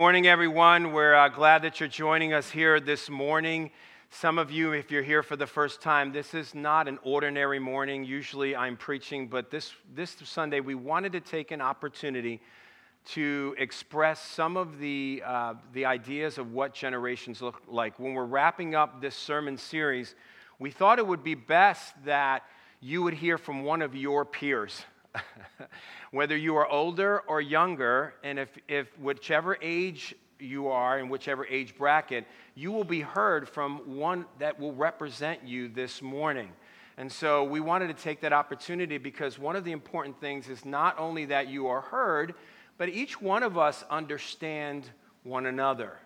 Morning, everyone. We're uh, glad that you're joining us here this morning. Some of you, if you're here for the first time, this is not an ordinary morning. Usually I'm preaching, but this, this Sunday we wanted to take an opportunity to express some of the, uh, the ideas of what generations look like. When we're wrapping up this sermon series, we thought it would be best that you would hear from one of your peers. Whether you are older or younger, and if, if whichever age you are in whichever age bracket, you will be heard from one that will represent you this morning. And so we wanted to take that opportunity because one of the important things is not only that you are heard, but each one of us understand one another.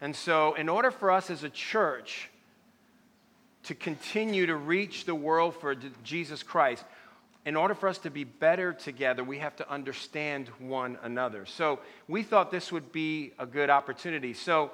And so in order for us as a church to continue to reach the world for Jesus Christ, in order for us to be better together, we have to understand one another. So we thought this would be a good opportunity. So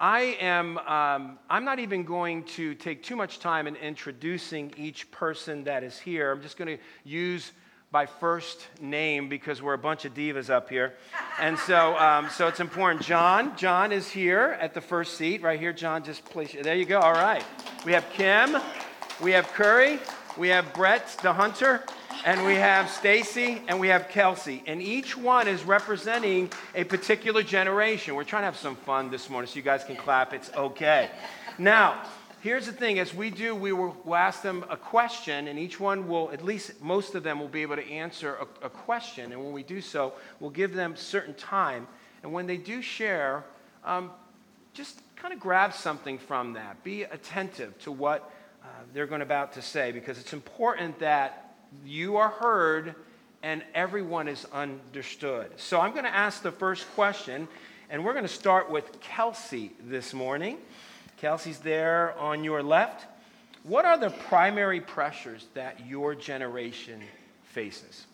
I am, um, I'm not even going to take too much time in introducing each person that is here. I'm just going to use by first name because we're a bunch of divas up here. And so, um, so it's important. John, John is here at the first seat right here. John, just place, there you go. All right. We have Kim, we have Curry, we have Brett the Hunter, and we have Stacy, and we have Kelsey. And each one is representing a particular generation. We're trying to have some fun this morning so you guys can clap. It's okay. Now, here's the thing as we do, we will we'll ask them a question, and each one will, at least most of them, will be able to answer a, a question. And when we do so, we'll give them certain time. And when they do share, um, just kind of grab something from that. Be attentive to what uh, they're going about to say because it's important that you are heard and everyone is understood. So I'm going to ask the first question, and we're going to start with Kelsey this morning. Kelsey's there on your left. What are the primary pressures that your generation faces?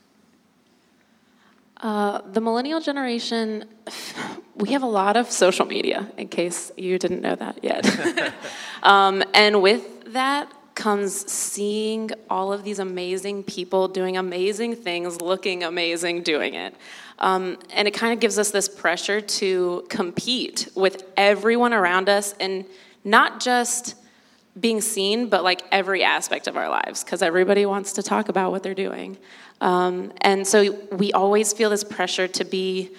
Uh, the millennial generation, we have a lot of social media, in case you didn't know that yet. um, and with that comes seeing all of these amazing people doing amazing things, looking amazing doing it. Um, and it kind of gives us this pressure to compete with everyone around us and not just being seen, but like every aspect of our lives, because everybody wants to talk about what they're doing. Um, and so we always feel this pressure to be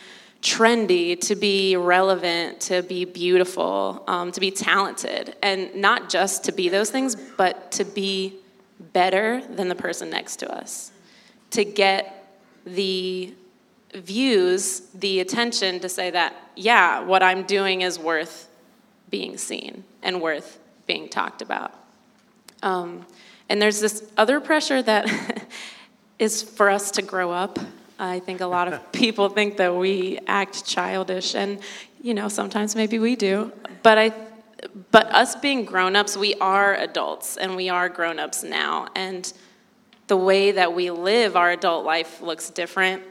trendy, to be relevant, to be beautiful, um, to be talented, and not just to be those things, but to be better than the person next to us, to get the views, the attention to say that, yeah, what I'm doing is worth being seen and worth being talked about. Um, and there's this other pressure that is for us to grow up I think a lot of people think that we act childish, and you know, sometimes maybe we do. But I, but us being grown-ups, we are adults, and we are grown-ups now. And the way that we live our adult life looks different,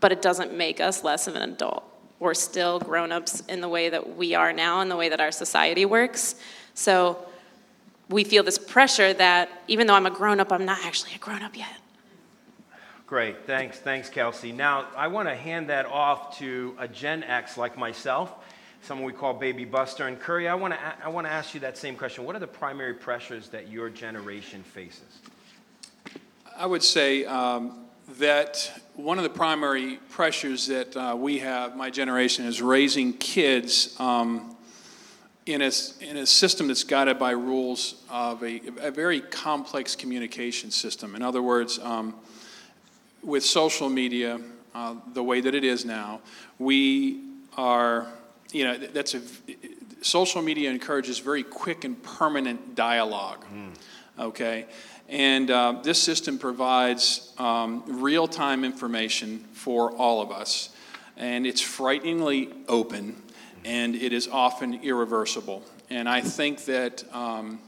but it doesn't make us less of an adult. We're still grown-ups in the way that we are now, and the way that our society works. So we feel this pressure that even though I'm a grown-up, I'm not actually a grown-up yet. Great, thanks, thanks, Kelsey. Now, I want to hand that off to a Gen X like myself, someone we call Baby Buster. And Curry, I want to, I want to ask you that same question. What are the primary pressures that your generation faces? I would say um, that one of the primary pressures that uh, we have, my generation, is raising kids um, in, a, in a system that's guided by rules of a, a very complex communication system. In other words, um, with social media uh, the way that it is now, we are, you know, that's a, social media encourages very quick and permanent dialogue, mm. okay? And uh, this system provides um, real time information for all of us. And it's frighteningly open, and it is often irreversible. And I think that um,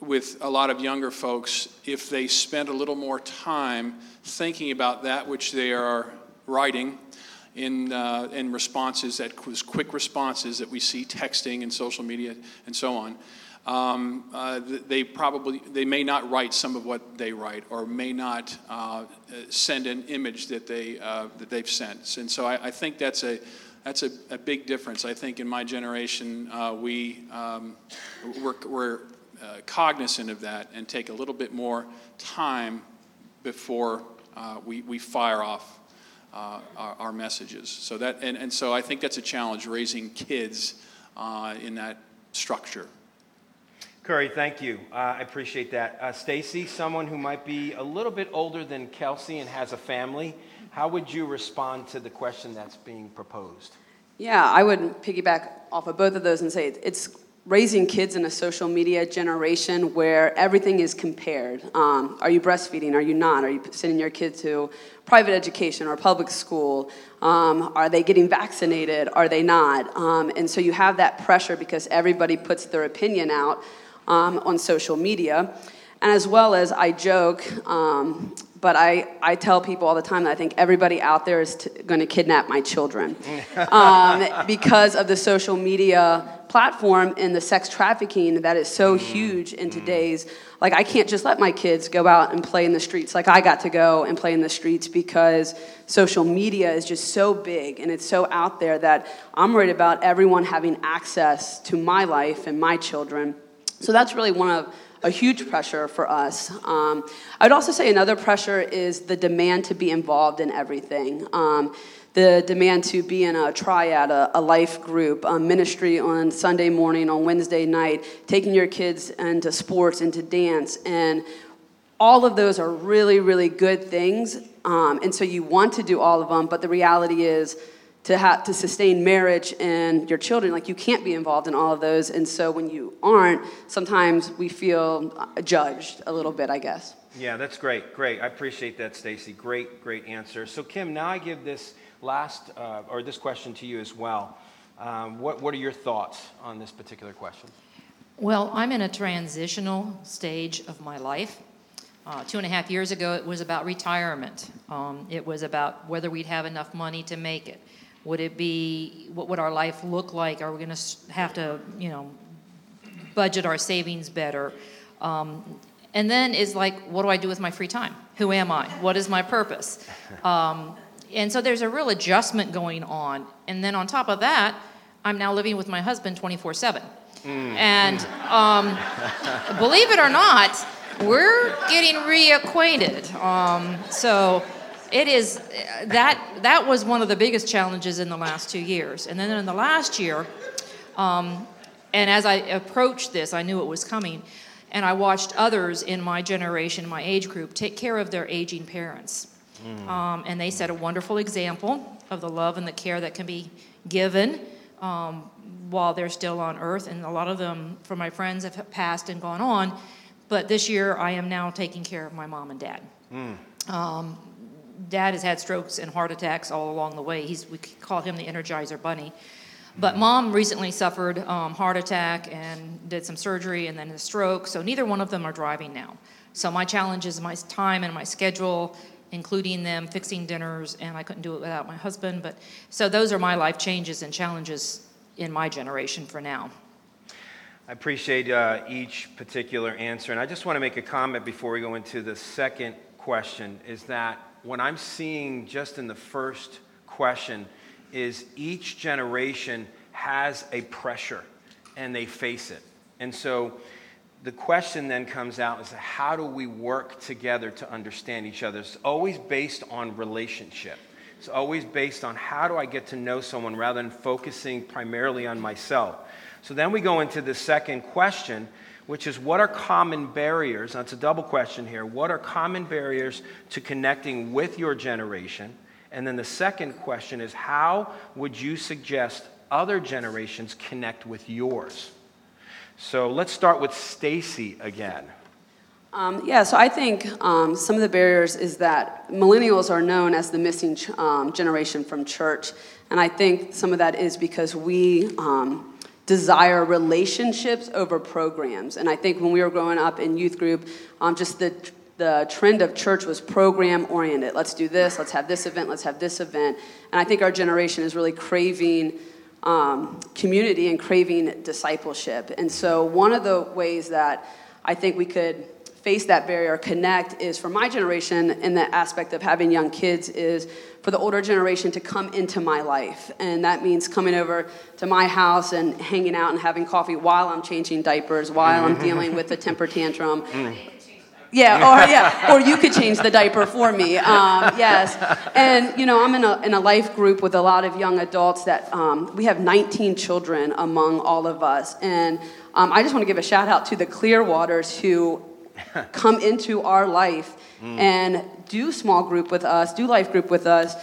with a lot of younger folks if they spend a little more time thinking about that which they are writing in, uh, in responses that was quick responses that we see texting and social media and so on um, uh, they probably they may not write some of what they write or may not uh, send an image that they uh, that they've sent and so I, I think that's a that's a, a big difference. I think in my generation, uh, we, um, we're, we're uh, cognizant of that and take a little bit more time before uh, we, we fire off uh, our, our, messages. So that, and, and so I think that's a challenge, raising kids uh, in that structure. Curry, thank you. Uh, I appreciate that. Uh, Stacy, someone who might be a little bit older than Kelsey and has a family, how would you respond to the question that's being proposed? Yeah, I would piggyback off of both of those and say it's raising kids in a social media generation where everything is compared. Um, are you breastfeeding? Are you not? Are you sending your kid to private education or public school? Um, are they getting vaccinated? Are they not? Um, and so you have that pressure because everybody puts their opinion out um, on social media. And as well as I joke, um, but I, I tell people all the time that I think everybody out there is t- going to kidnap my children um, because of the social media platform and the sex trafficking that is so mm-hmm. huge in mm-hmm. today's like i can't just let my kids go out and play in the streets like i got to go and play in the streets because social media is just so big and it's so out there that i'm worried about everyone having access to my life and my children so that's really one of a huge pressure for us. Um, I would also say another pressure is the demand to be involved in everything. Um, the demand to be in a triad, a, a life group, a ministry on Sunday morning, on Wednesday night, taking your kids into sports, into dance, and all of those are really, really good things. Um, and so you want to do all of them, but the reality is, to have to sustain marriage and your children like you can't be involved in all of those and so when you aren't sometimes we feel judged a little bit i guess yeah that's great great i appreciate that stacy great great answer so kim now i give this last, uh, or this question to you as well. Um, what, what are your thoughts on this particular question? Well, I'm in a transitional stage of my life. Uh, two and a half years ago, it was about retirement. Um, it was about whether we'd have enough money to make it. Would it be, what would our life look like? Are we going to have to, you know, budget our savings better? Um, and then is like, what do I do with my free time? Who am I? What is my purpose? Um, and so there's a real adjustment going on. And then on top of that, I'm now living with my husband 24 7. Mm. And um, believe it or not, we're getting reacquainted. Um, so it is that that was one of the biggest challenges in the last two years. And then in the last year, um, and as I approached this, I knew it was coming. And I watched others in my generation, my age group, take care of their aging parents. Mm. Um, and they set a wonderful example of the love and the care that can be given um, while they're still on earth. And a lot of them, from my friends, have passed and gone on. But this year, I am now taking care of my mom and dad. Mm. Dad has had strokes and heart attacks all along the way. He's, we call him the Energizer Bunny. But mm. mom recently suffered um, heart attack and did some surgery and then a stroke. So neither one of them are driving now. So my challenge is my time and my schedule including them fixing dinners, and I couldn't do it without my husband. But so those are my life changes and challenges in my generation for now. I appreciate uh, each particular answer, and I just want to make a comment before we go into the second question. Is that what I'm seeing just in the first question is each generation has a pressure, and they face it, and so the question then comes out is how do we work together to understand each other? It's always based on relationship. It's always based on how do I get to know someone rather than focusing primarily on myself. So then we go into the second question, which is what are common barriers? That's a double question here. What are common barriers to connecting with your generation? And then the second question is how would you suggest other generations connect with yours? So let's start with Stacy again. Um, yeah, so I think um, some of the barriers is that millennials are known as the missing ch- um, generation from church. And I think some of that is because we um, desire relationships over programs. And I think when we were growing up in youth group, um, just the, the trend of church was program oriented. Let's do this, let's have this event, let's have this event. And I think our generation is really craving um, community and craving discipleship. And so, one of the ways that I think we could face that barrier, connect, is for my generation in the aspect of having young kids is for the older generation to come into my life. And that means coming over to my house and hanging out and having coffee while I'm changing diapers, while I'm dealing with a temper tantrum. Yeah, or yeah, or you could change the diaper for me. Um, yes, and you know I'm in a in a life group with a lot of young adults that um, we have 19 children among all of us, and um, I just want to give a shout out to the Clearwaters who come into our life mm. and do small group with us, do life group with us,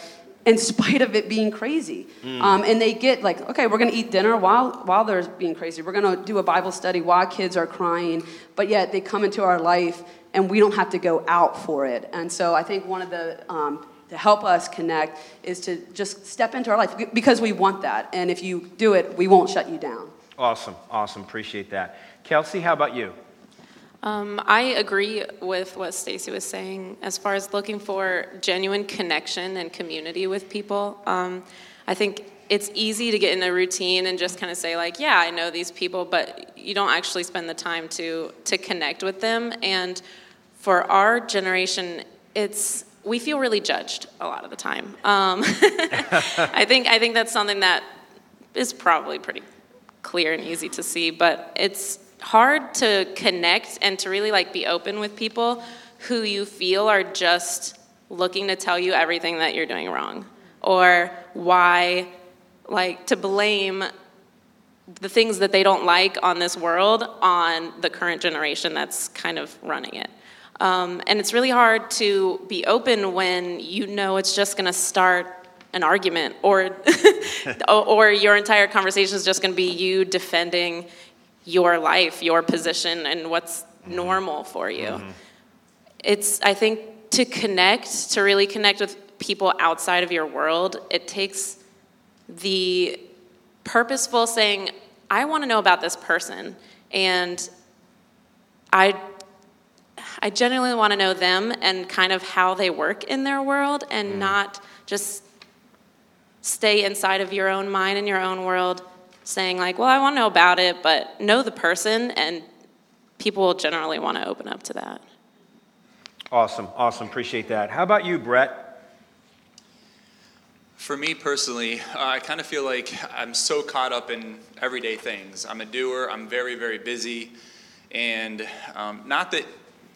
in spite of it being crazy. Mm. Um, and they get like, okay, we're gonna eat dinner while while they're being crazy. We're gonna do a Bible study while kids are crying, but yet they come into our life and we don't have to go out for it. And so I think one of the um, to help us connect is to just step into our life because we want that. And if you do it, we won't shut you down. Awesome, awesome. Appreciate that. Kelsey, how about you? Um, I agree with what Stacy was saying as far as looking for genuine connection and community with people. Um, I think it's easy to get in a routine and just kind of say like, yeah, I know these people, but you don't actually spend the time to to connect with them. And for our generation, it's we feel really judged a lot of the time. Um, I think I think that's something that is probably pretty clear and easy to see, but it's hard to connect and to really like be open with people who you feel are just looking to tell you everything that you're doing wrong or why like to blame the things that they don't like on this world on the current generation that's kind of running it. Um, and it's really hard to be open when you know it's just going to start an argument or or your entire conversation is just going to be you defending your life, your position and what's mm-hmm. normal for you. Mm-hmm. It's I think to connect, to really connect with people outside of your world, it takes the purposeful saying, I want to know about this person and I I genuinely want to know them and kind of how they work in their world and mm. not just stay inside of your own mind and your own world saying like well i want to know about it but know the person and people will generally want to open up to that awesome awesome appreciate that how about you brett for me personally, uh, I kind of feel like I'm so caught up in everyday things. I'm a doer, I'm very, very busy. And um, not that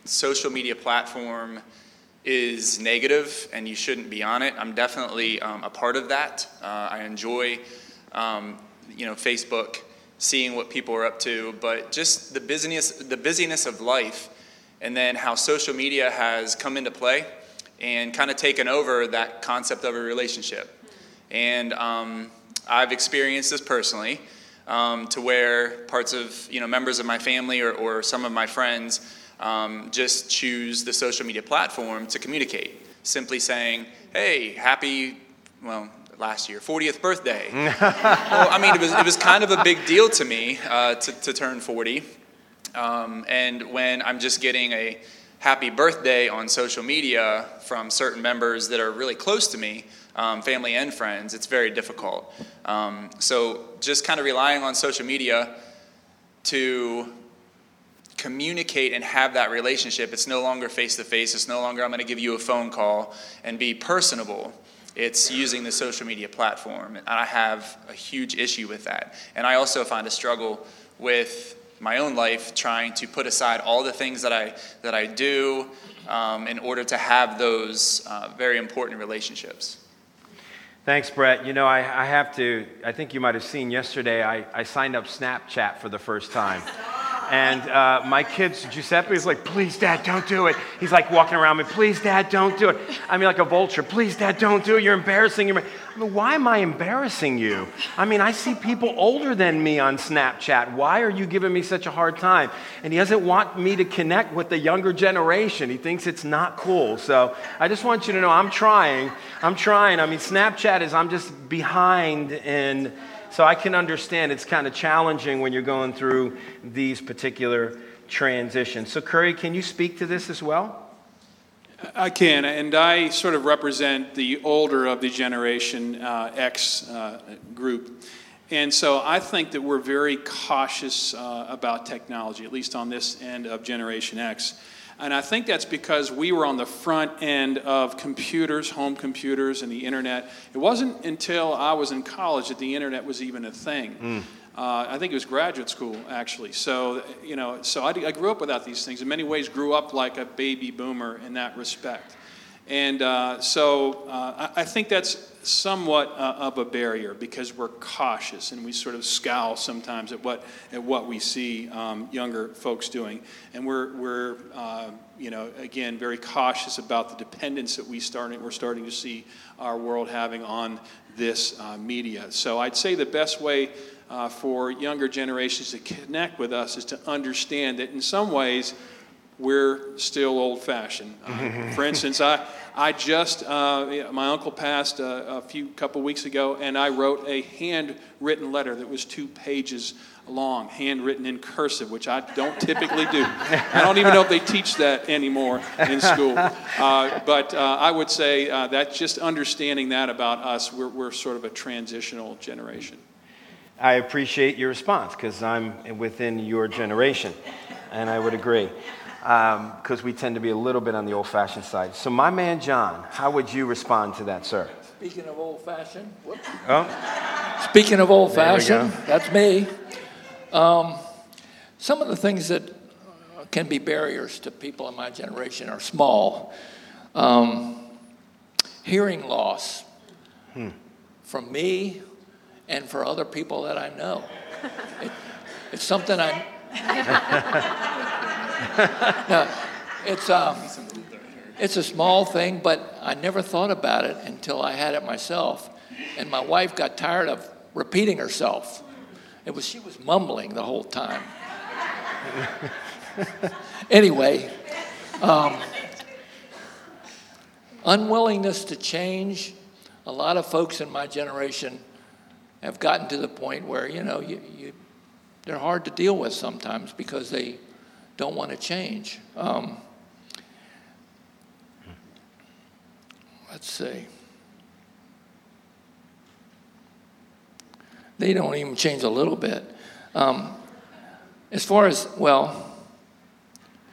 social media platform is negative and you shouldn't be on it. I'm definitely um, a part of that. Uh, I enjoy, um, you know, Facebook, seeing what people are up to, but just the busyness, the busyness of life, and then how social media has come into play and kind of taken over that concept of a relationship. And um, I've experienced this personally, um, to where parts of you know members of my family or, or some of my friends um, just choose the social media platform to communicate. Simply saying, hey, happy, well, last year, 40th birthday. well, I mean, it was, it was kind of a big deal to me uh, to, to turn 40. Um, and when I'm just getting a happy birthday on social media from certain members that are really close to me, um, family and friends, it's very difficult. Um, so just kind of relying on social media to communicate and have that relationship. It's no longer face to face. It's no longer I'm going to give you a phone call and be personable. It's using the social media platform. And I have a huge issue with that. And I also find a struggle with my own life trying to put aside all the things that I, that I do um, in order to have those uh, very important relationships. Thanks, Brett. You know, I, I have to, I think you might have seen yesterday, I, I signed up Snapchat for the first time. And uh, my kids, Giuseppe is like, please, Dad, don't do it. He's like walking around me, please, Dad, don't do it. I mean, like a vulture, please, Dad, don't do it. You're embarrassing. You're... I mean, why am I embarrassing you? I mean, I see people older than me on Snapchat. Why are you giving me such a hard time? And he doesn't want me to connect with the younger generation. He thinks it's not cool. So I just want you to know I'm trying. I'm trying. I mean, Snapchat is, I'm just behind in so I can understand it's kind of challenging when you're going through these particular transitions. So, Curry, can you speak to this as well? I can, and I sort of represent the older of the Generation uh, X uh, group. And so I think that we're very cautious uh, about technology, at least on this end of Generation X. And I think that's because we were on the front end of computers, home computers, and the internet. It wasn't until I was in college that the internet was even a thing. Mm. Uh, I think it was graduate school, actually. So, you know, so I, I, grew up without these things. In many ways, grew up like a baby boomer in that respect. And uh, so uh, I, I, think that's somewhat uh, of a barrier because we're cautious and we sort of scowl sometimes at what, at what we see um, younger folks doing. And we're, we're uh, you know, again, very cautious about the dependence that we starting, we're starting to see our world having on this uh, media. So I'd say the best way uh, for younger generations to connect with us is to understand that in some ways, we're still old fashioned. Uh, for instance, I, I just, uh, my uncle passed a, a few couple weeks ago, and I wrote a handwritten letter that was two pages long, handwritten in cursive, which I don't typically do. I don't even know if they teach that anymore in school. Uh, but uh, I would say uh, that just understanding that about us, we're, we're sort of a transitional generation. I appreciate your response because I'm within your generation, and I would agree because um, we tend to be a little bit on the old fashioned side. So, my man John, how would you respond to that, sir? Speaking of old fashioned, oh. speaking of old fashioned, that's me. Um, some of the things that can be barriers to people in my generation are small. Um, hearing loss hmm. from me and for other people that I know. It, it's something I. no, it's, um, it's a small thing, but I never thought about it until I had it myself. And my wife got tired of repeating herself. It was, she was mumbling the whole time. anyway, um, unwillingness to change. A lot of folks in my generation have gotten to the point where, you know, you, you, they're hard to deal with sometimes because they don't want to change. Um, let's see. They don't even change a little bit. Um, as far as, well,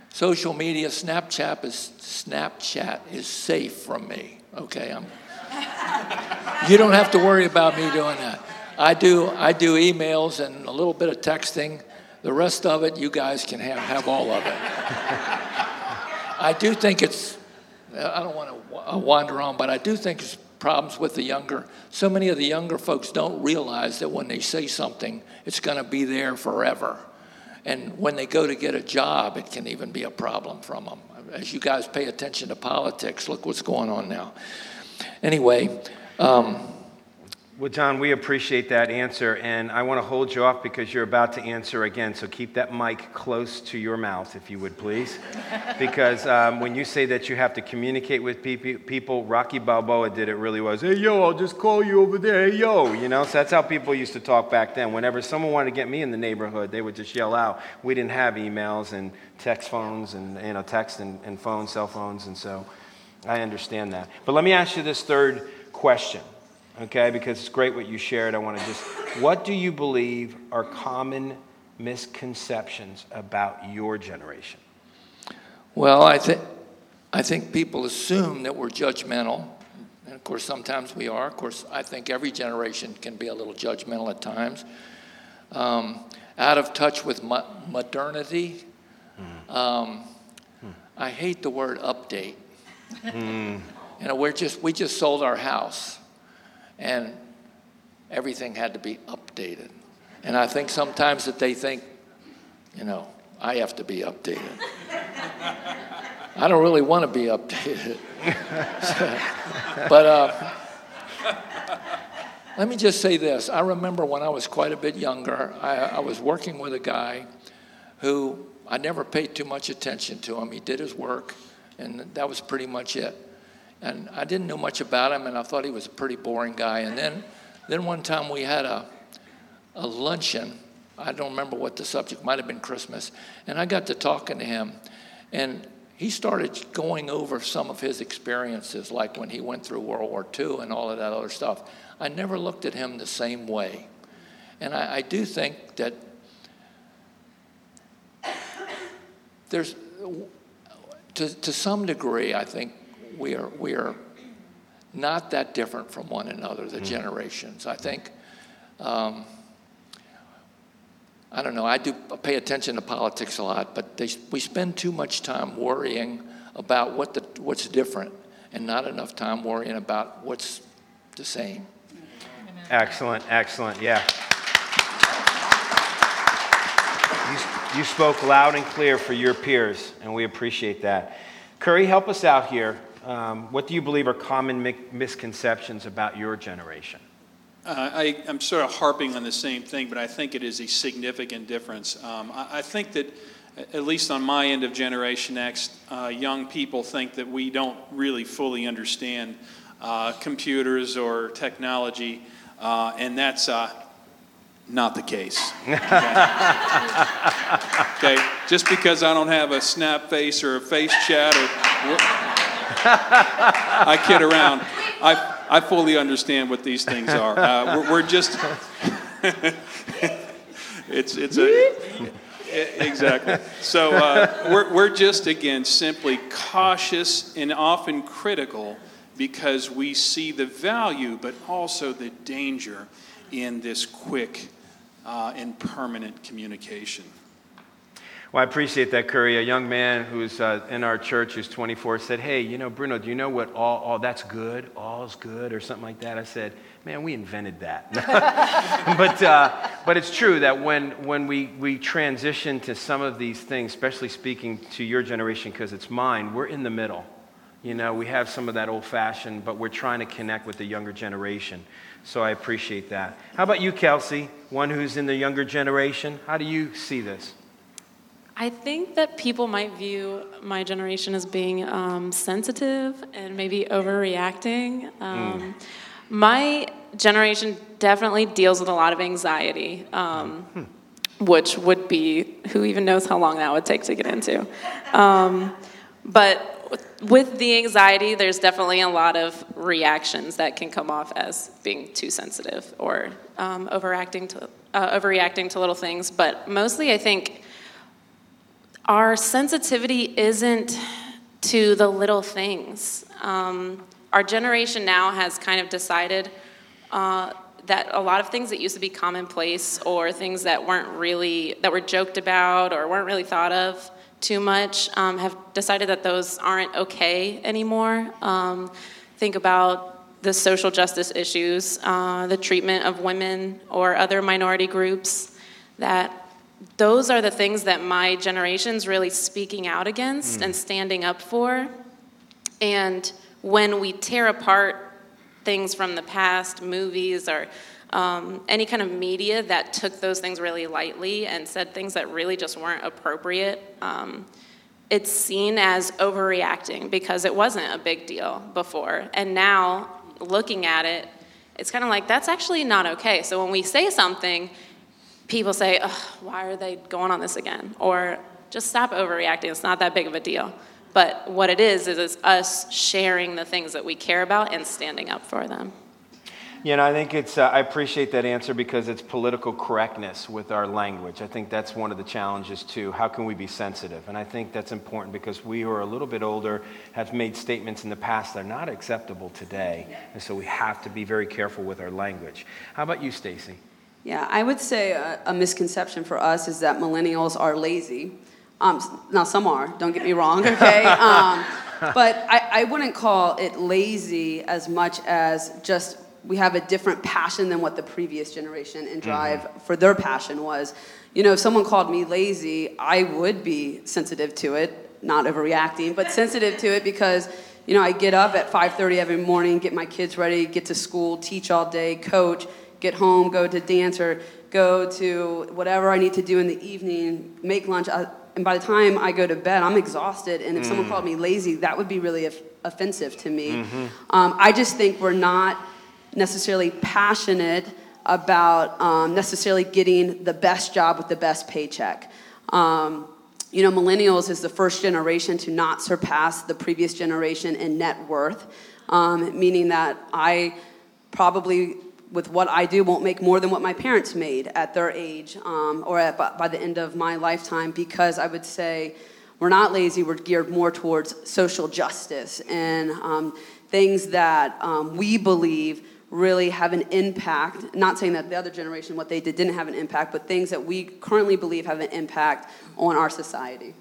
social media, Snapchat is, Snapchat is safe from me. Okay, I'm, you don't have to worry about me doing that. I do, I do emails and a little bit of texting the rest of it, you guys can have, have all of it. I do think it's, I don't want to wander on, but I do think it's problems with the younger. So many of the younger folks don't realize that when they say something, it's going to be there forever. And when they go to get a job, it can even be a problem from them. As you guys pay attention to politics, look what's going on now. Anyway, um, well, John, we appreciate that answer, and I want to hold you off because you're about to answer again. So keep that mic close to your mouth, if you would, please. because um, when you say that you have to communicate with people, Rocky Balboa did it really was. Hey, yo, I'll just call you over there. Hey, yo, you know. So that's how people used to talk back then. Whenever someone wanted to get me in the neighborhood, they would just yell out. We didn't have emails and text phones and you know text and, and phones, cell phones, and so I understand that. But let me ask you this third question okay, because it's great what you shared. I want to just, what do you believe are common misconceptions about your generation? Well, I think, I think people assume that we're judgmental. And of course, sometimes we are. Of course, I think every generation can be a little judgmental at times. Um, out of touch with mo- modernity. Mm. Um, mm. I hate the word update. Mm. You know, we're just, we just sold our house and everything had to be updated. And I think sometimes that they think, you know, I have to be updated. I don't really want to be updated. but uh, let me just say this. I remember when I was quite a bit younger, I, I was working with a guy who I never paid too much attention to him. He did his work, and that was pretty much it. And I didn't know much about him, and I thought he was a pretty boring guy. And then, then one time we had a, a luncheon. I don't remember what the subject might have been Christmas. And I got to talking to him, and he started going over some of his experiences, like when he went through World War II and all of that other stuff. I never looked at him the same way. And I, I do think that there's to, to some degree, I think we are, we are not that different from one another, the generations. I think, um, I don't know, I do pay attention to politics a lot, but they, we spend too much time worrying about what the, what's different and not enough time worrying about what's the same. Excellent, excellent, yeah. You, you spoke loud and clear for your peers, and we appreciate that. Curry, help us out here. Um, what do you believe are common mi- misconceptions about your generation? Uh, I, I'm sort of harping on the same thing, but I think it is a significant difference. Um, I, I think that, at least on my end of Generation X, uh, young people think that we don't really fully understand uh, computers or technology, uh, and that's uh, not the case. Okay? okay? Just because I don't have a snap face or a face chat or. I kid around. I, I fully understand what these things are. Uh, we're, we're just, it's, it's a, exactly. So uh, we're, we're just, again, simply cautious and often critical because we see the value, but also the danger in this quick uh, and permanent communication. Well, I appreciate that, Curry. A young man who's uh, in our church who's 24 said, Hey, you know, Bruno, do you know what all, all that's good? All's good, or something like that. I said, Man, we invented that. but, uh, but it's true that when, when we, we transition to some of these things, especially speaking to your generation because it's mine, we're in the middle. You know, we have some of that old fashioned, but we're trying to connect with the younger generation. So I appreciate that. How about you, Kelsey, one who's in the younger generation? How do you see this? I think that people might view my generation as being um, sensitive and maybe overreacting. Um, My generation definitely deals with a lot of anxiety, um, which would be who even knows how long that would take to get into. Um, but with- with the anxiety, there's definitely a lot of reactions that can come off as being too sensitive or um, overacting to uh, overreacting to little things. But mostly, I think our sensitivity isn't to the little things. Um, our generation now has kind of decided uh, that a lot of things that used to be commonplace or things that weren't really, that were joked about or weren't really thought of too much, um, have decided that those aren't okay anymore. Um, think about the social justice issues, uh, the treatment of women or other minority groups, that those are the things that my generation's really speaking out against and standing up for. And when we tear apart things from the past, movies or um, any kind of media that took those things really lightly and said things that really just weren't appropriate, um, it's seen as overreacting because it wasn't a big deal before. And now, looking at it, it's kind of like that's actually not okay. So when we say something, people say, why are they going on this again? Or just stop overreacting, it's not that big of a deal. But what it is, is it's us sharing the things that we care about and standing up for them. You know, I think it's, uh, I appreciate that answer because it's political correctness with our language. I think that's one of the challenges too. How can we be sensitive? And I think that's important because we who are a little bit older have made statements in the past that are not acceptable today. And so we have to be very careful with our language. How about you, Stacy? Yeah, I would say a, a misconception for us is that millennials are lazy. Um, now, some are, don't get me wrong, okay? Um, but I, I wouldn't call it lazy as much as just we have a different passion than what the previous generation and drive for their passion was. You know, if someone called me lazy, I would be sensitive to it, not overreacting, but sensitive to it because you know, I get up at 5:30 every morning, get my kids ready, get to school, teach all day, coach, get home, go to dance or go to whatever I need to do in the evening, make lunch. I, and by the time I go to bed, I'm exhausted. And if someone called me lazy, that would be really off- offensive to me. Um, I just think we're not necessarily passionate about um, necessarily getting the best job with the best paycheck. Um, you know, millennials is the first generation to not surpass the previous generation in net worth, um, meaning that I probably, with what I do, won't make more than what my parents made at their age um, or at, by the end of my lifetime because I would say we're not lazy, we're geared more towards social justice and um, things that um, we believe really have an impact. Not saying that the other generation, what they did, didn't have an impact, but things that we currently believe have an impact on our society.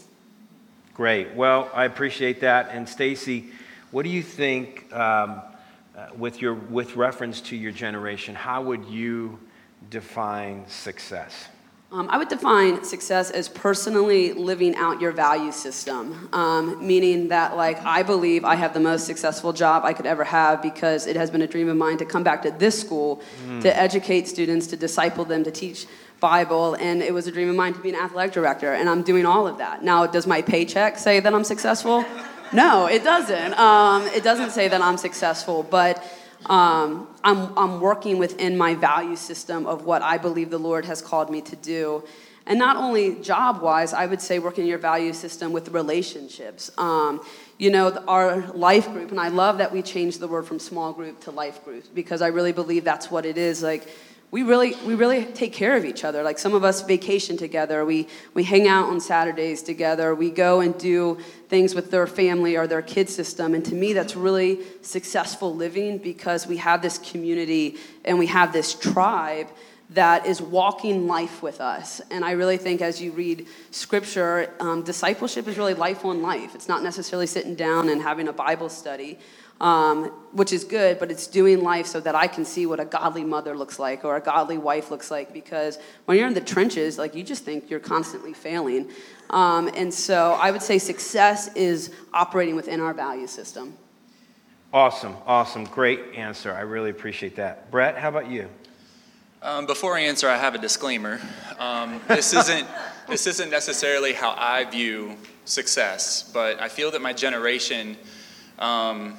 Great. Well, I appreciate that. And Stacy, what do you think, um, uh, with, your, with reference to your generation, how would you define success? Um, I would define success as personally living out your value system, um, meaning that, like, I believe I have the most successful job I could ever have because it has been a dream of mine to come back to this school mm. to educate students, to disciple them, to teach Bible, and it was a dream of mine to be an athletic director, and I'm doing all of that. Now, does my paycheck say that I'm successful? No, it doesn't. Um, it doesn't say that I'm successful, but um, I'm, I'm working within my value system of what I believe the Lord has called me to do. And not only job wise, I would say working your value system with relationships. Um, you know, our life group, and I love that we changed the word from small group to life group because I really believe that's what it is. Like, we really we really take care of each other. Like some of us vacation together. We we hang out on saturdays together. We go and do things with their family or their kid system. And to me that's really successful living because we have this community and we have this tribe that is walking life with us. And i really think as you read scripture um, discipleship is really life on life. It's not necessarily sitting down and having a bible study um, which is good, but it's doing life so that I can see what a godly mother looks like or a godly wife looks like. Because when you're in the trenches, like you just think you're constantly failing. Um, and so I would say success is operating within our value system. Awesome, awesome, great answer. I really appreciate that. Brett, how about you? Um, before I answer, I have a disclaimer. Um, this isn't this isn't necessarily how I view success, but I feel that my generation um,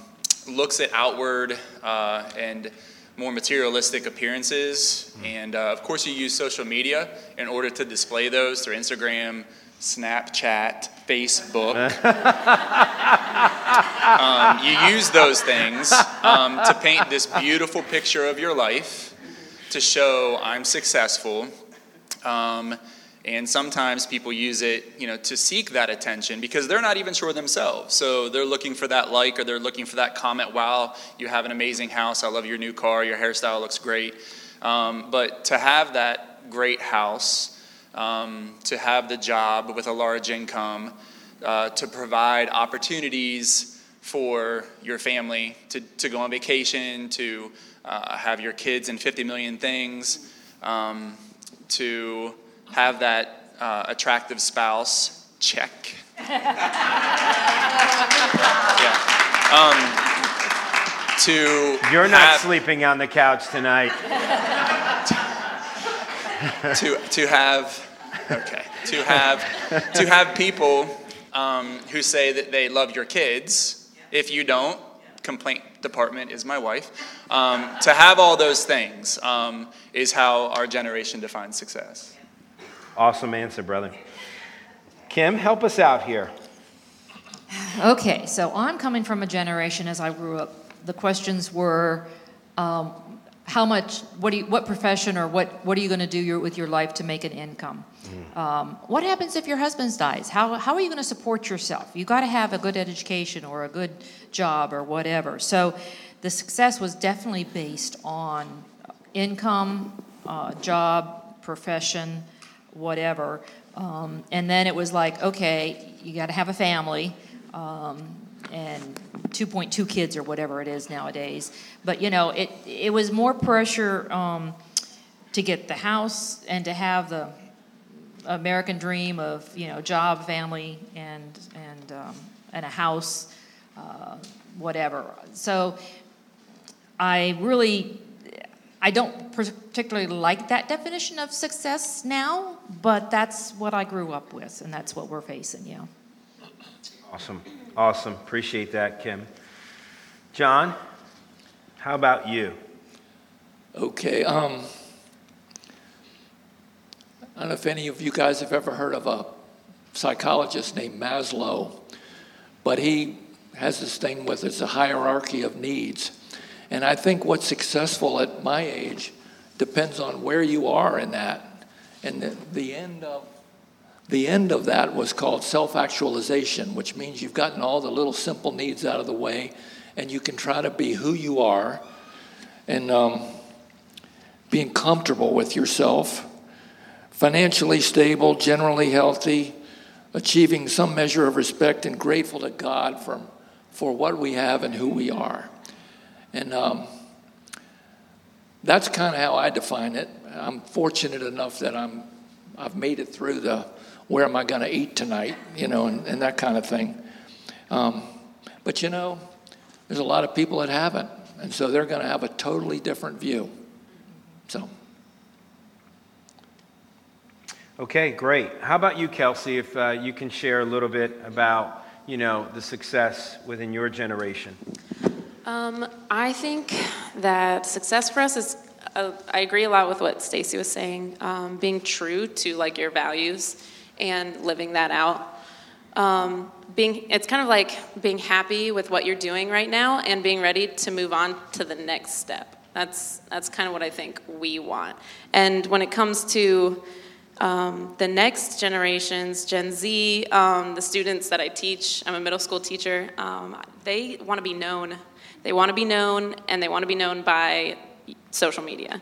looks at outward uh, and more materialistic appearances. And uh, of course, you use social media in order to display those through Instagram, Snapchat, Facebook. um, you use those things um, to paint this beautiful picture of your life, to show I'm successful. Um, and sometimes people use it, you know, to seek that attention because they're not even sure themselves. So they're looking for that like or they're looking for that comment. Wow, you have an amazing house. I love your new car. Your hairstyle looks great. Um, but to have that great house, um, to have the job with a large income, uh, to provide opportunities for your family to, to go on vacation, to uh, have your kids in 50 million things, um, to have that uh, attractive spouse, check. yeah. Um, to You're not have, sleeping on the couch tonight. to, to have, okay, to have, to have people um, who say that they love your kids. If you don't, complaint department is my wife. Um, to have all those things um, is how our generation defines success. Awesome answer, brother. Kim, help us out here. Okay, so I'm coming from a generation as I grew up. The questions were, um, how much, what, do you, what profession or what, what are you going to do your, with your life to make an income? Mm. Um, what happens if your husband dies? How, how are you going to support yourself? You got to have a good education or a good job or whatever. So the success was definitely based on income, uh, job, profession, whatever. Um, and then it was like, okay, you got to have a family. Um, and 2.2 kids or whatever it is nowadays. But you know, it it was more pressure um, to get the house and to have the American dream of you know job, family, and and um, and a house, uh, whatever. So I really I don't particularly like that definition of success now, but that's what I grew up with, and that's what we're facing, yeah. Awesome. Awesome. Appreciate that, Kim. John, how about you? Okay. Um, I don't know if any of you guys have ever heard of a psychologist named Maslow, but he has this thing with it's a hierarchy of needs. And I think what's successful at my age depends on where you are in that. And the, the end of the end of that was called self actualization, which means you've gotten all the little simple needs out of the way and you can try to be who you are and um, being comfortable with yourself, financially stable, generally healthy, achieving some measure of respect and grateful to God for, for what we have and who we are. And um, that's kind of how I define it. I'm fortunate enough that I'm, I've made it through the where am I going to eat tonight, you know, and, and that kind of thing. Um, but you know, there's a lot of people that haven't, and so they're going to have a totally different view. So. Okay, great. How about you, Kelsey? If uh, you can share a little bit about, you know, the success within your generation. Um, I think that success for us is. Uh, I agree a lot with what Stacy was saying. Um, being true to like your values and living that out. Um, being, it's kind of like being happy with what you're doing right now and being ready to move on to the next step. That's, that's kind of what I think we want. And when it comes to um, the next generations, Gen Z, um, the students that I teach, I'm a middle school teacher, um, they want to be known. They want to be known, and they want to be known by social media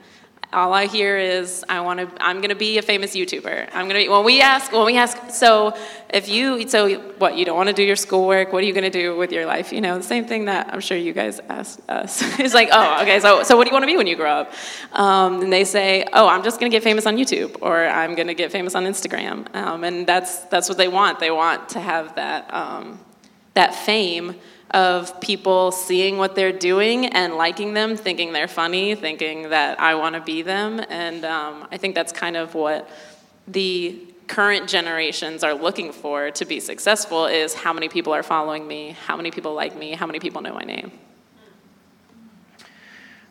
all I hear is I want to. I'm going to be a famous YouTuber. I'm going to. Be, when we ask, when we ask, so if you, so what? You don't want to do your schoolwork. What are you going to do with your life? You know, the same thing that I'm sure you guys ask us. it's like, oh, okay. So, so what do you want to be when you grow up? Um, and they say, oh, I'm just going to get famous on YouTube, or I'm going to get famous on Instagram. Um, and that's that's what they want. They want to have that um, that fame of people seeing what they're doing and liking them, thinking they're funny, thinking that I want to be them. And um, I think that's kind of what the current generations are looking for to be successful is how many people are following me, how many people like me, how many people know my name.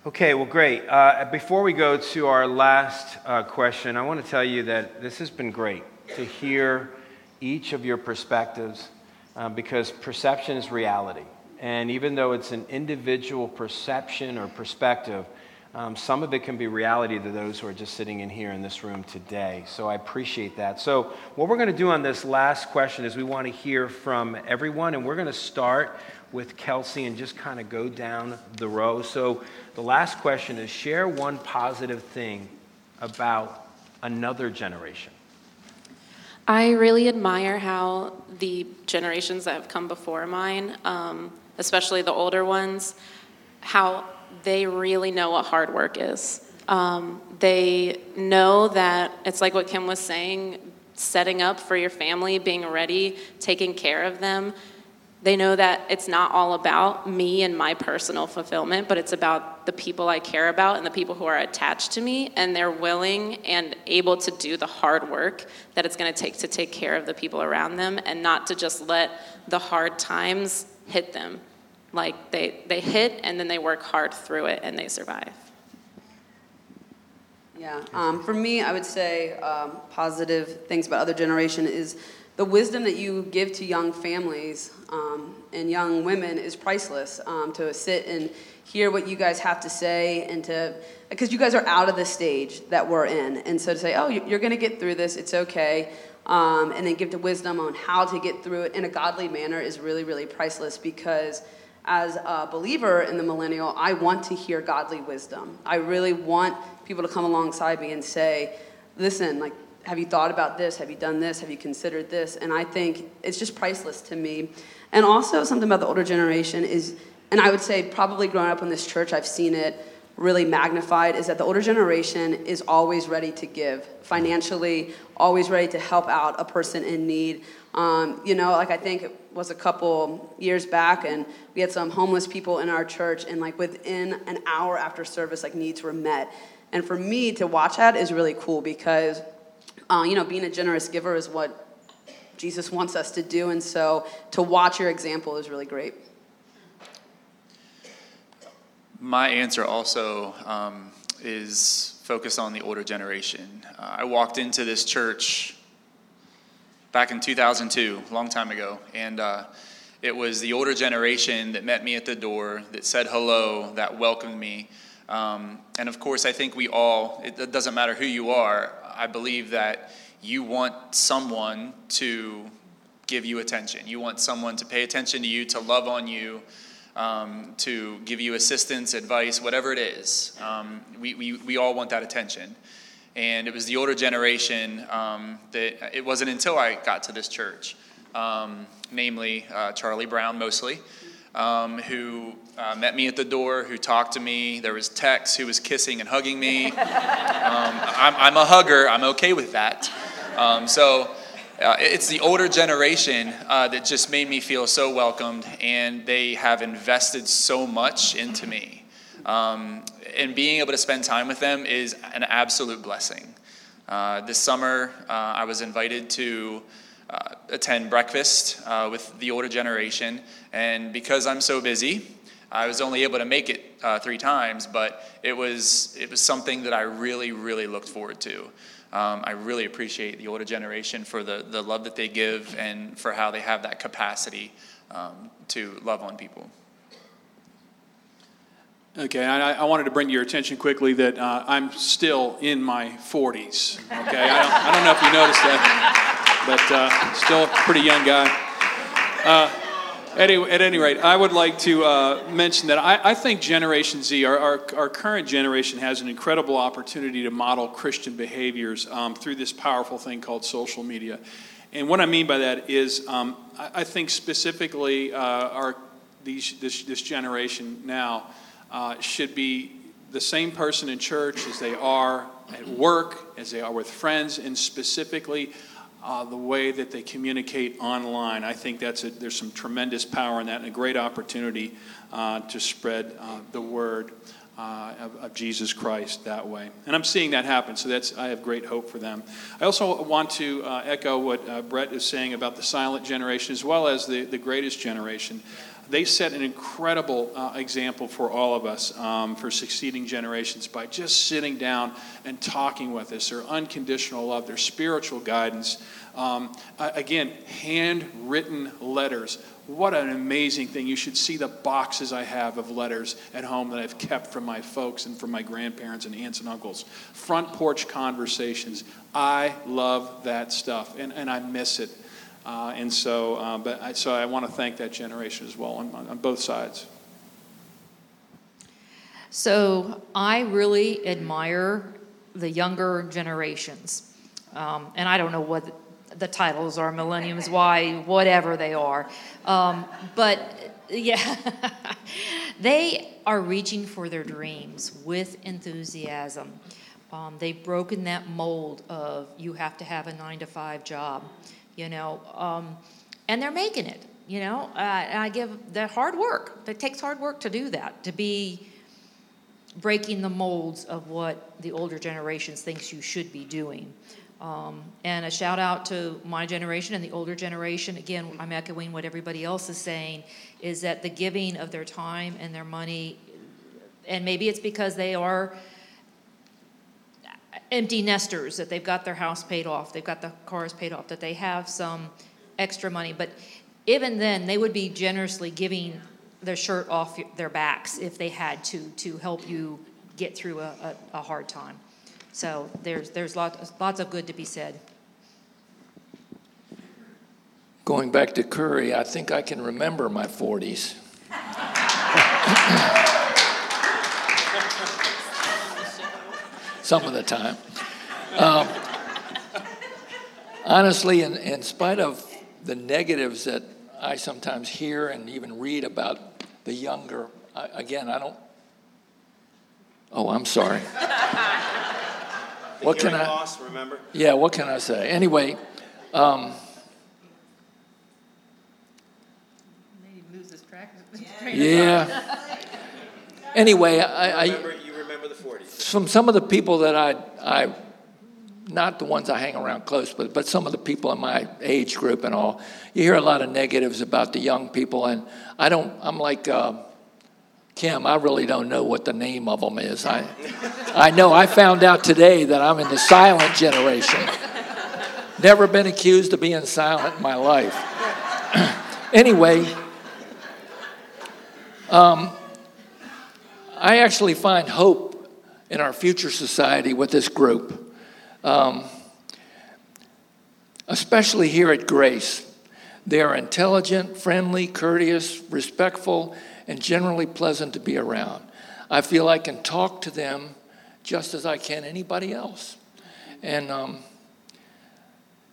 Okay, well, great. Uh, before we go to our last uh, question, I want to tell you that this has been great to hear each of your perspectives uh, because perception is reality. And even though it's an individual perception or perspective, um, some of it can be reality to those who are just sitting in here in this room today. So I appreciate that. So, what we're going to do on this last question is we want to hear from everyone, and we're going to start with Kelsey and just kind of go down the row. So, the last question is share one positive thing about another generation. I really admire how the generations that have come before mine, um, especially the older ones, how they really know what hard work is. Um, they know that it's like what Kim was saying setting up for your family, being ready, taking care of them. They know that it's not all about me and my personal fulfillment, but it's about the people I care about and the people who are attached to me, and they're willing and able to do the hard work that it's going to take to take care of the people around them and not to just let the hard times hit them. Like they, they hit and then they work hard through it and they survive. Yeah, um, for me, I would say um, positive things about other generation is the wisdom that you give to young families um, and young women is priceless. Um, to sit and hear what you guys have to say, and to because you guys are out of the stage that we're in, and so to say, oh, you're going to get through this, it's okay, um, and then give the wisdom on how to get through it in a godly manner is really, really priceless because. As a believer in the millennial, I want to hear godly wisdom. I really want people to come alongside me and say, listen, like have you thought about this? Have you done this? Have you considered this? And I think it's just priceless to me. And also, something about the older generation is, and I would say probably growing up in this church, I've seen it really magnified, is that the older generation is always ready to give financially, always ready to help out a person in need. Um, you know, like I think it was a couple years back, and we had some homeless people in our church, and like within an hour after service, like needs were met. And for me to watch that is really cool because uh, you know, being a generous giver is what Jesus wants us to do. And so to watch your example is really great. My answer also um, is focused on the older generation. Uh, I walked into this church back in 2002, a long time ago, and uh, it was the older generation that met me at the door, that said hello, that welcomed me. Um, and of course, I think we all, it, it doesn't matter who you are, I believe that you want someone to give you attention. You want someone to pay attention to you, to love on you, um, to give you assistance, advice, whatever it is. Um, we, we, we all want that attention. And it was the older generation um, that it wasn't until I got to this church, um, namely uh, Charlie Brown mostly, um, who uh, met me at the door, who talked to me. There was Tex who was kissing and hugging me. Um, I'm, I'm, a hugger, I'm okay with that. Um, so uh, it's the older generation uh, that just made me feel so welcomed, and they have invested so much into me. Um, and being able to spend time with them is an absolute blessing. Uh, this summer, uh, I was invited to uh, attend breakfast uh, with the older generation, and because I'm so busy, I was only able to make it uh, three times, but it was it was something that I really, really looked forward to. Um, I really appreciate the older generation for the, the love that they give and for how they have that capacity um, to love on people. Okay, I, I, wanted to bring to your attention quickly that uh, I'm still in my 40s. Okay, I don't, I don't know if you noticed that, but uh, still a pretty young guy. Uh, Anyway, at any rate, I would like to uh, mention that I, I, think Generation Z, our, our, our, current generation, has an incredible opportunity to model Christian behaviors um, through this powerful thing called social media. And what I mean by that is, um, I, I, think specifically, uh, our, these, this, this generation now uh, should be the same person in church as they are at work, as they are with friends, and specifically, uh, the way that they communicate online. I think that's a, there's some tremendous power in that and a great opportunity uh, to spread uh, the word uh, of, of, Jesus Christ that way. And I'm seeing that happen, so that's I have great hope for them. I also want to uh, echo what uh, Brett is saying about the silent generation as well as the, the greatest generation they set an incredible uh, example for all of us um, for succeeding generations by just sitting down and talking with us, their unconditional love, their spiritual guidance. Um, again, handwritten letters. What an amazing thing. You should see the boxes I have of letters at home that I've kept from my folks and from my grandparents and aunts and uncles. Front porch conversations. I love that stuff, and, and I miss it. Uh, and so, uh, but I, so I want to thank that generation as well on, on both sides. So I really admire the younger generations. Um, and I don't know what the titles are Millenniums, Y, whatever they are. Um, but yeah, they are reaching for their dreams with enthusiasm. Um, they've broken that mold of you have to have a nine to five job you know, um, and they're making it, you know. Uh, I give the hard work. It takes hard work to do that, to be breaking the molds of what the older generations thinks you should be doing. Um, and a shout out to my generation and the older generation. Again, I'm echoing what everybody else is saying, is that the giving of their time and their money, and maybe it's because they are empty nesters, that they've got their house paid off, they've got the cars paid off, that they have some extra money. But even then, they would be generously giving their shirt off their backs if they had to, to help you get through a, a, a hard time. So there's, there's lots, lots of good to be said. Going back to Curry, I think I can remember my 40s. some of the time. Um, honestly, in, in spite of the negatives that I sometimes hear and even read about the younger, I, again, I don't. Oh, I'm sorry. what can I? Loss, remember? Yeah, what can I say? Anyway. Um, yeah. Anyway, I, I, from some of the people that I, I, not the ones I hang around close, but, but some of the people in my age group and all, you hear a lot of negatives about the young people. And I don't, I'm like, uh, Kim, I really don't know what the name of them is. I, I know I found out today that I'm in the silent generation. Never been accused of being silent in my life. anyway, um, I actually find hope in our future society with this group. Um, especially here at Grace. They are intelligent, friendly, courteous, respectful, and generally pleasant to be around. I feel I can talk to them just as I can anybody else. And um,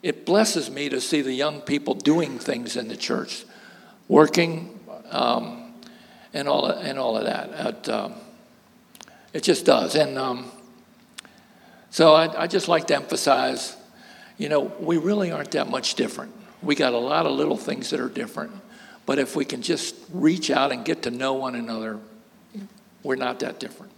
it blesses me to see the young people doing things in the church, working, um, and, all, and all of that. It, um, it just does. And um, so I, I just like to emphasize you know, we really aren't that much different. We got a lot of little things that are different. But if we can just reach out and get to know one another, we're not that different.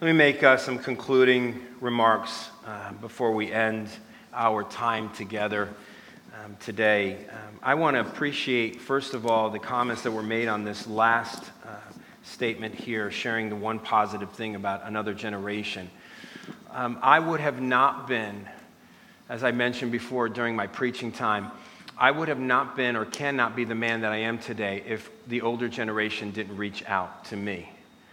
Let me make uh, some concluding remarks uh, before we end our time together um, today. Um, I want to appreciate, first of all, the comments that were made on this last uh, statement here, sharing the one positive thing about another generation. Um, I would have not been as I mentioned before during my preaching time, I would have not been or cannot be the man that I am today if the older generation didn't reach out to me.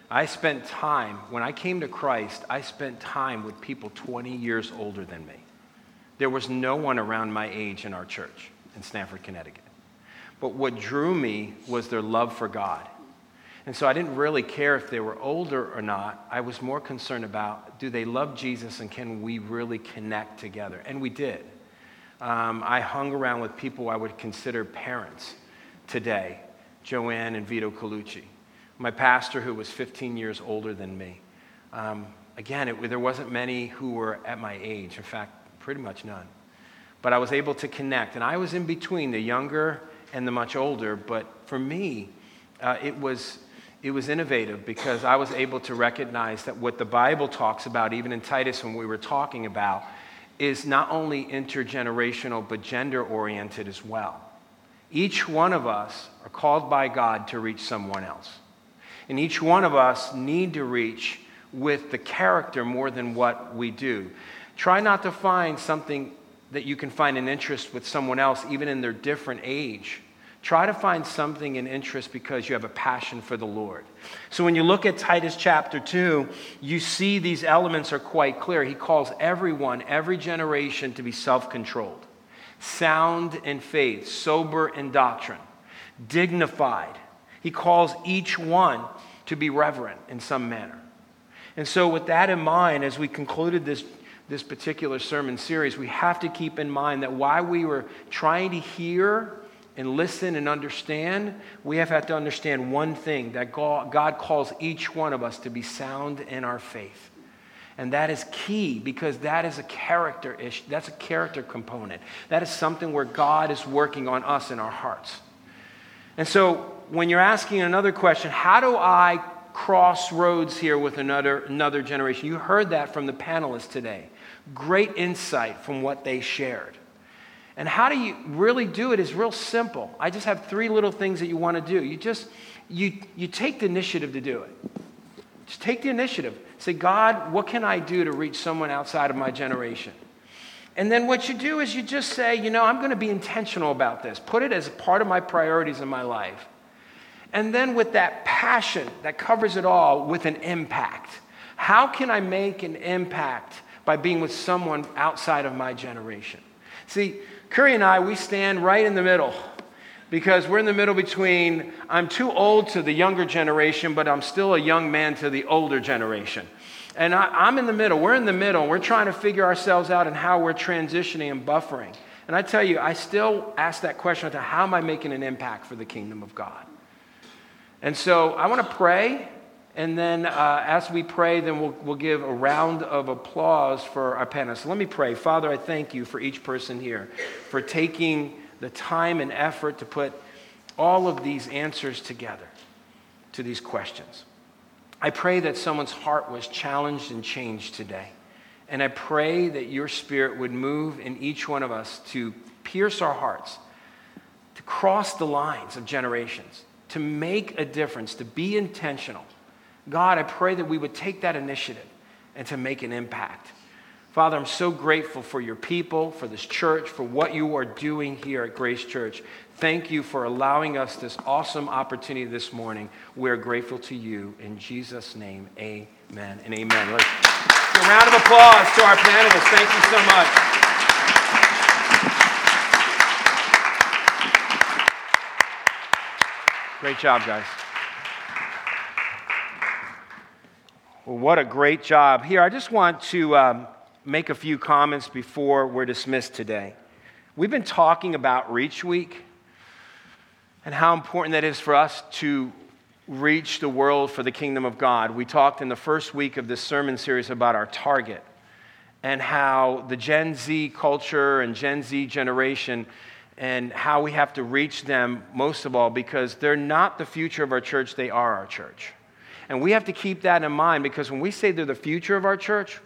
I spent time, when I came to Christ, I spent time with people 20 years older than me. There was no one around my age in our church in Stamford, Connecticut. But what drew me was their love for God and so I didn't really care if they were older or not. I was more concerned about do they love Jesus and can we really connect together? And we did. Um, I hung around with people I would consider parents today Joanne and Vito Colucci. My pastor, who was 15 years older than me. Um, again, it, there wasn't many who were at my age. In fact, pretty much none. But I was able to connect. And I was in between the younger and the much older. But for me, uh, it was it was innovative because I was able to recognize that what the Bible talks about, even in Titus when we were talking about, is not only intergenerational but gender oriented as well. Each one of us are called by God to reach someone else. And each one of us need to reach with the character more than what we do. Try not to find something that you can find an interest with someone else, even in their different age Try to find something in interest because you have a passion for the Lord. So when you look at Titus chapter 2, you see these elements are quite clear. He calls everyone, every generation to be self controlled, sound in faith, sober in doctrine, dignified. He calls each one to be reverent in some manner. And so, with that in mind, as we concluded this, this particular sermon series, we have to keep in mind that while we were trying to hear and listen and understand, we have had to understand one thing that God calls each one of us to be sound in our faith. And that is key because that is a character issue. That's a character component. That is something where God is working on us in our hearts. And so when you're asking another question, how do I cross roads here with another, another generation? You heard that from the panelists today. Great insight from what they shared. And how do you really do it is real simple. I just have three little things that you want to do. You just you you take the initiative to do it. Just take the initiative. Say, God, what can I do to reach someone outside of my generation? And then what you do is you just say, you know, I'm going to be intentional about this. Put it as part of my priorities in my life. And then with that passion that covers it all with an impact. How can I make an impact by being with someone outside of my generation? See, Curry and I, we stand right in the middle because we're in the middle between I'm too old to the younger generation, but I'm still a young man to the older generation. And I, am in the middle. We're in the middle. We're trying to figure ourselves out and how we're transitioning and buffering. And I tell you, I still ask that question to how am I making an impact for the kingdom of God? And so I want to pray and then uh, as we pray, then we'll, we'll give a round of applause for our panelists. So let me pray. Father, I thank you for each person here for taking the time and effort to put all of these answers together to these questions. I pray that someone's heart was challenged and changed today. And I pray that your spirit would move in each one of us to pierce our hearts, to cross the lines of generations, to make a difference, to be intentional God, I pray that we would take that initiative and to make an impact. Father, I'm so grateful for your people, for this church, for what you are doing here at Grace Church. Thank you for allowing us this awesome opportunity this morning. We're grateful to you. In Jesus' name, amen and amen. Let's A round of applause to our panelists. Thank you so much. Great job, guys. Well, what a great job. Here, I just want to um, make a few comments before we're dismissed today. We've been talking about Reach Week and how important that is for us to reach the world for the kingdom of God. We talked in the first week of this sermon series about our target and how the Gen Z culture and Gen Z generation and how we have to reach them most of all because they're not the future of our church, they are our church. And we have to keep that in mind because when we say they're the future of our church,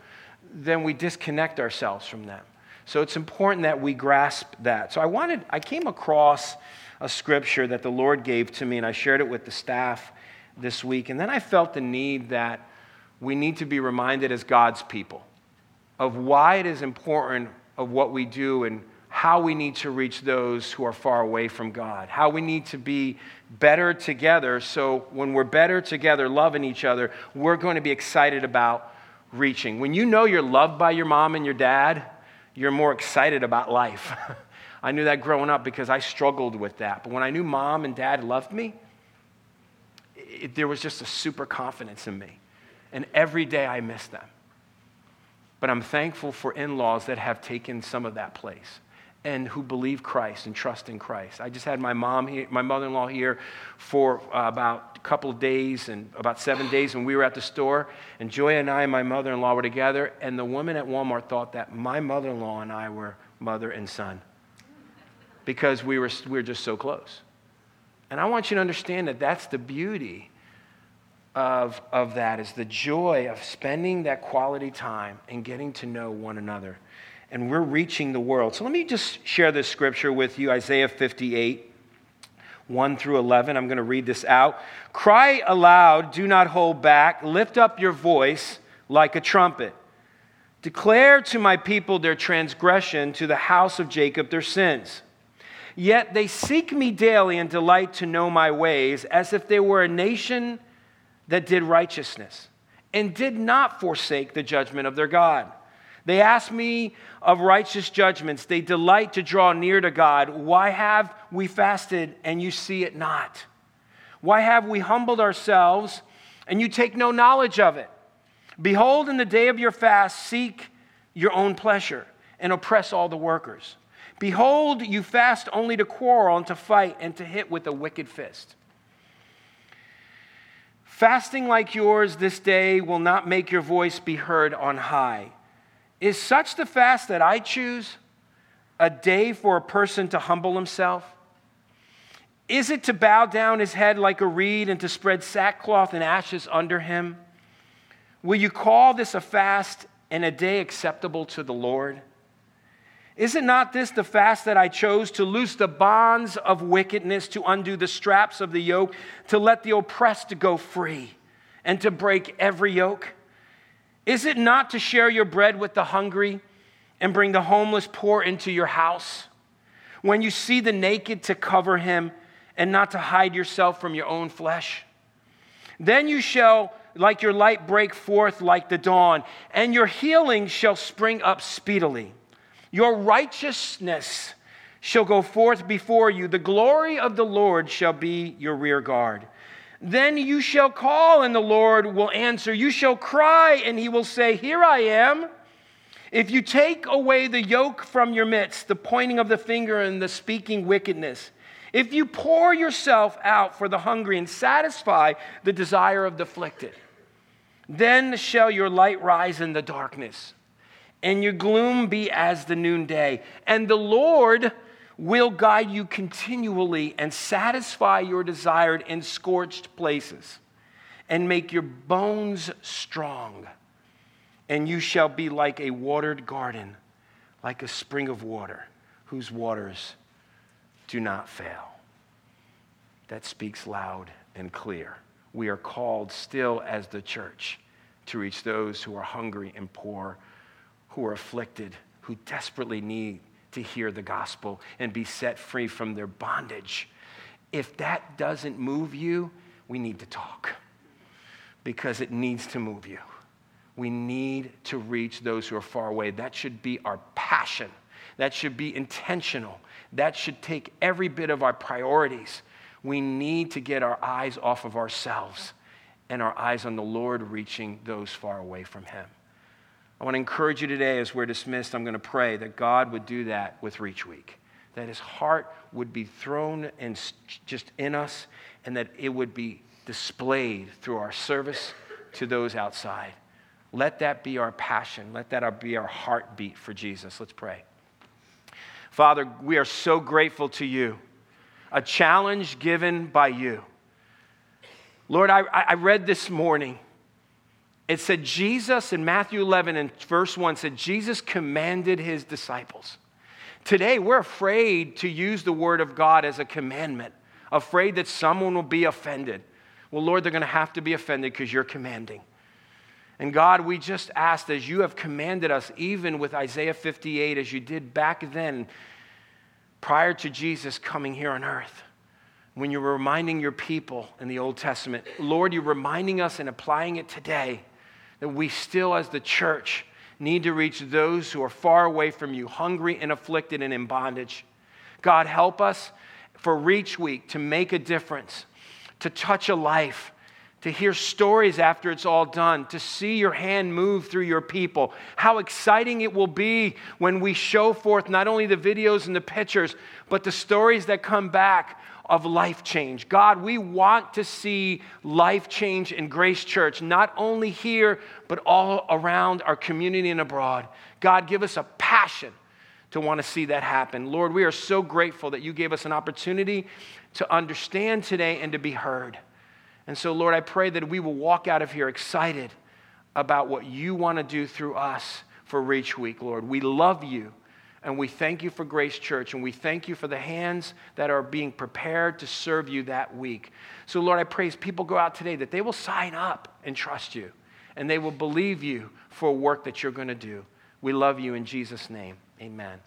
then we disconnect ourselves from them. So it's important that we grasp that. So I wanted, I came across a scripture that the Lord gave to me, and I shared it with the staff this week. And then I felt the need that we need to be reminded as God's people of why it is important of what we do and how we need to reach those who are far away from God, how we need to be better together. So when we're better together, loving each other, we're going to be excited about reaching. When you know you're loved by your mom and your dad, you're more excited about life. I knew that growing up because I struggled with that. But when I knew mom and dad loved me, it, there was just a super confidence in me. And every day I miss them. But I'm thankful for in laws that have taken some of that place and who believe Christ and trust in Christ. I just had my mom here, my mother-in-law here for uh, about a couple of days and about seven days when we were at the store. And Joy and I and my mother-in-law were together. And the woman at Walmart thought that my mother-in-law and I were mother and son because we were, we were just so close. And I want you to understand that that's the beauty of, of that is the joy of spending that quality time and getting to know one another. And we're reaching the world. So let me just share this scripture with you Isaiah 58, 1 through 11. I'm going to read this out. Cry aloud, do not hold back. Lift up your voice like a trumpet. Declare to my people their transgression, to the house of Jacob their sins. Yet they seek me daily and delight to know my ways, as if they were a nation that did righteousness and did not forsake the judgment of their God. They ask me of righteous judgments. They delight to draw near to God. Why have we fasted and you see it not? Why have we humbled ourselves and you take no knowledge of it? Behold, in the day of your fast, seek your own pleasure and oppress all the workers. Behold, you fast only to quarrel and to fight and to hit with a wicked fist. Fasting like yours this day will not make your voice be heard on high. Is such the fast that I choose a day for a person to humble himself? Is it to bow down his head like a reed and to spread sackcloth and ashes under him? Will you call this a fast and a day acceptable to the Lord? Is it not this the fast that I chose to loose the bonds of wickedness, to undo the straps of the yoke, to let the oppressed go free, and to break every yoke? Is it not to share your bread with the hungry and bring the homeless poor into your house? When you see the naked, to cover him and not to hide yourself from your own flesh? Then you shall, like your light, break forth like the dawn, and your healing shall spring up speedily. Your righteousness shall go forth before you. The glory of the Lord shall be your rear guard. Then you shall call, and the Lord will answer. You shall cry, and he will say, Here I am. If you take away the yoke from your midst, the pointing of the finger and the speaking wickedness, if you pour yourself out for the hungry and satisfy the desire of the afflicted, then shall your light rise in the darkness and your gloom be as the noonday. And the Lord will guide you continually and satisfy your desired in scorched places and make your bones strong. And you shall be like a watered garden, like a spring of water, whose waters do not fail. That speaks loud and clear. We are called still as the church to reach those who are hungry and poor who are afflicted, who desperately need to hear the gospel and be set free from their bondage. If that doesn't move you, we need to talk because it needs to move you. We need to reach those who are far away. That should be our passion. That should be intentional. That should take every bit of our priorities. We need to get our eyes off of ourselves and our eyes on the Lord reaching those far away from Him. I want to encourage you today as we're dismissed. I'm going to pray that God would do that with Reach Week, that His heart would be thrown and just in us, and that it would be displayed through our service to those outside. Let that be our passion. Let that be our heartbeat for Jesus. Let's pray. Father, we are so grateful to you. A challenge given by you. Lord, I, I read this morning. It said Jesus in Matthew 11 and verse 1 said, Jesus commanded his disciples. Today, we're afraid to use the word of God as a commandment, afraid that someone will be offended. Well, Lord, they're going to have to be offended because you're commanding. And God, we just asked as you have commanded us, even with Isaiah 58, as you did back then, prior to Jesus coming here on earth, when you were reminding your people in the Old Testament, Lord, you're reminding us and applying it today that we still, as the church, need to reach those who are far away from you, hungry and afflicted and in bondage. God, help us for Reach Week to make a difference, to touch a life to hear stories after it's all done, to see your hand move through your people. How exciting it will be when we show forth not only the videos and the pictures, but the stories that come back of life change. God, we want to see life change in Grace Church, not only here, but all around our community and abroad. God, give us a passion to want to see that happen. Lord, we are so grateful that you gave us an opportunity to understand today and to be heard. And so, Lord, I pray that we will walk out of here excited about what you want to do through us for Reach Week, Lord. We love you. And we thank you for Grace Church, and we thank you for the hands that are being prepared to serve you that week. So, Lord, I pray as people go out today that they will sign up and trust you, and they will believe you for work that you're going to do. We love you in Jesus' name. Amen.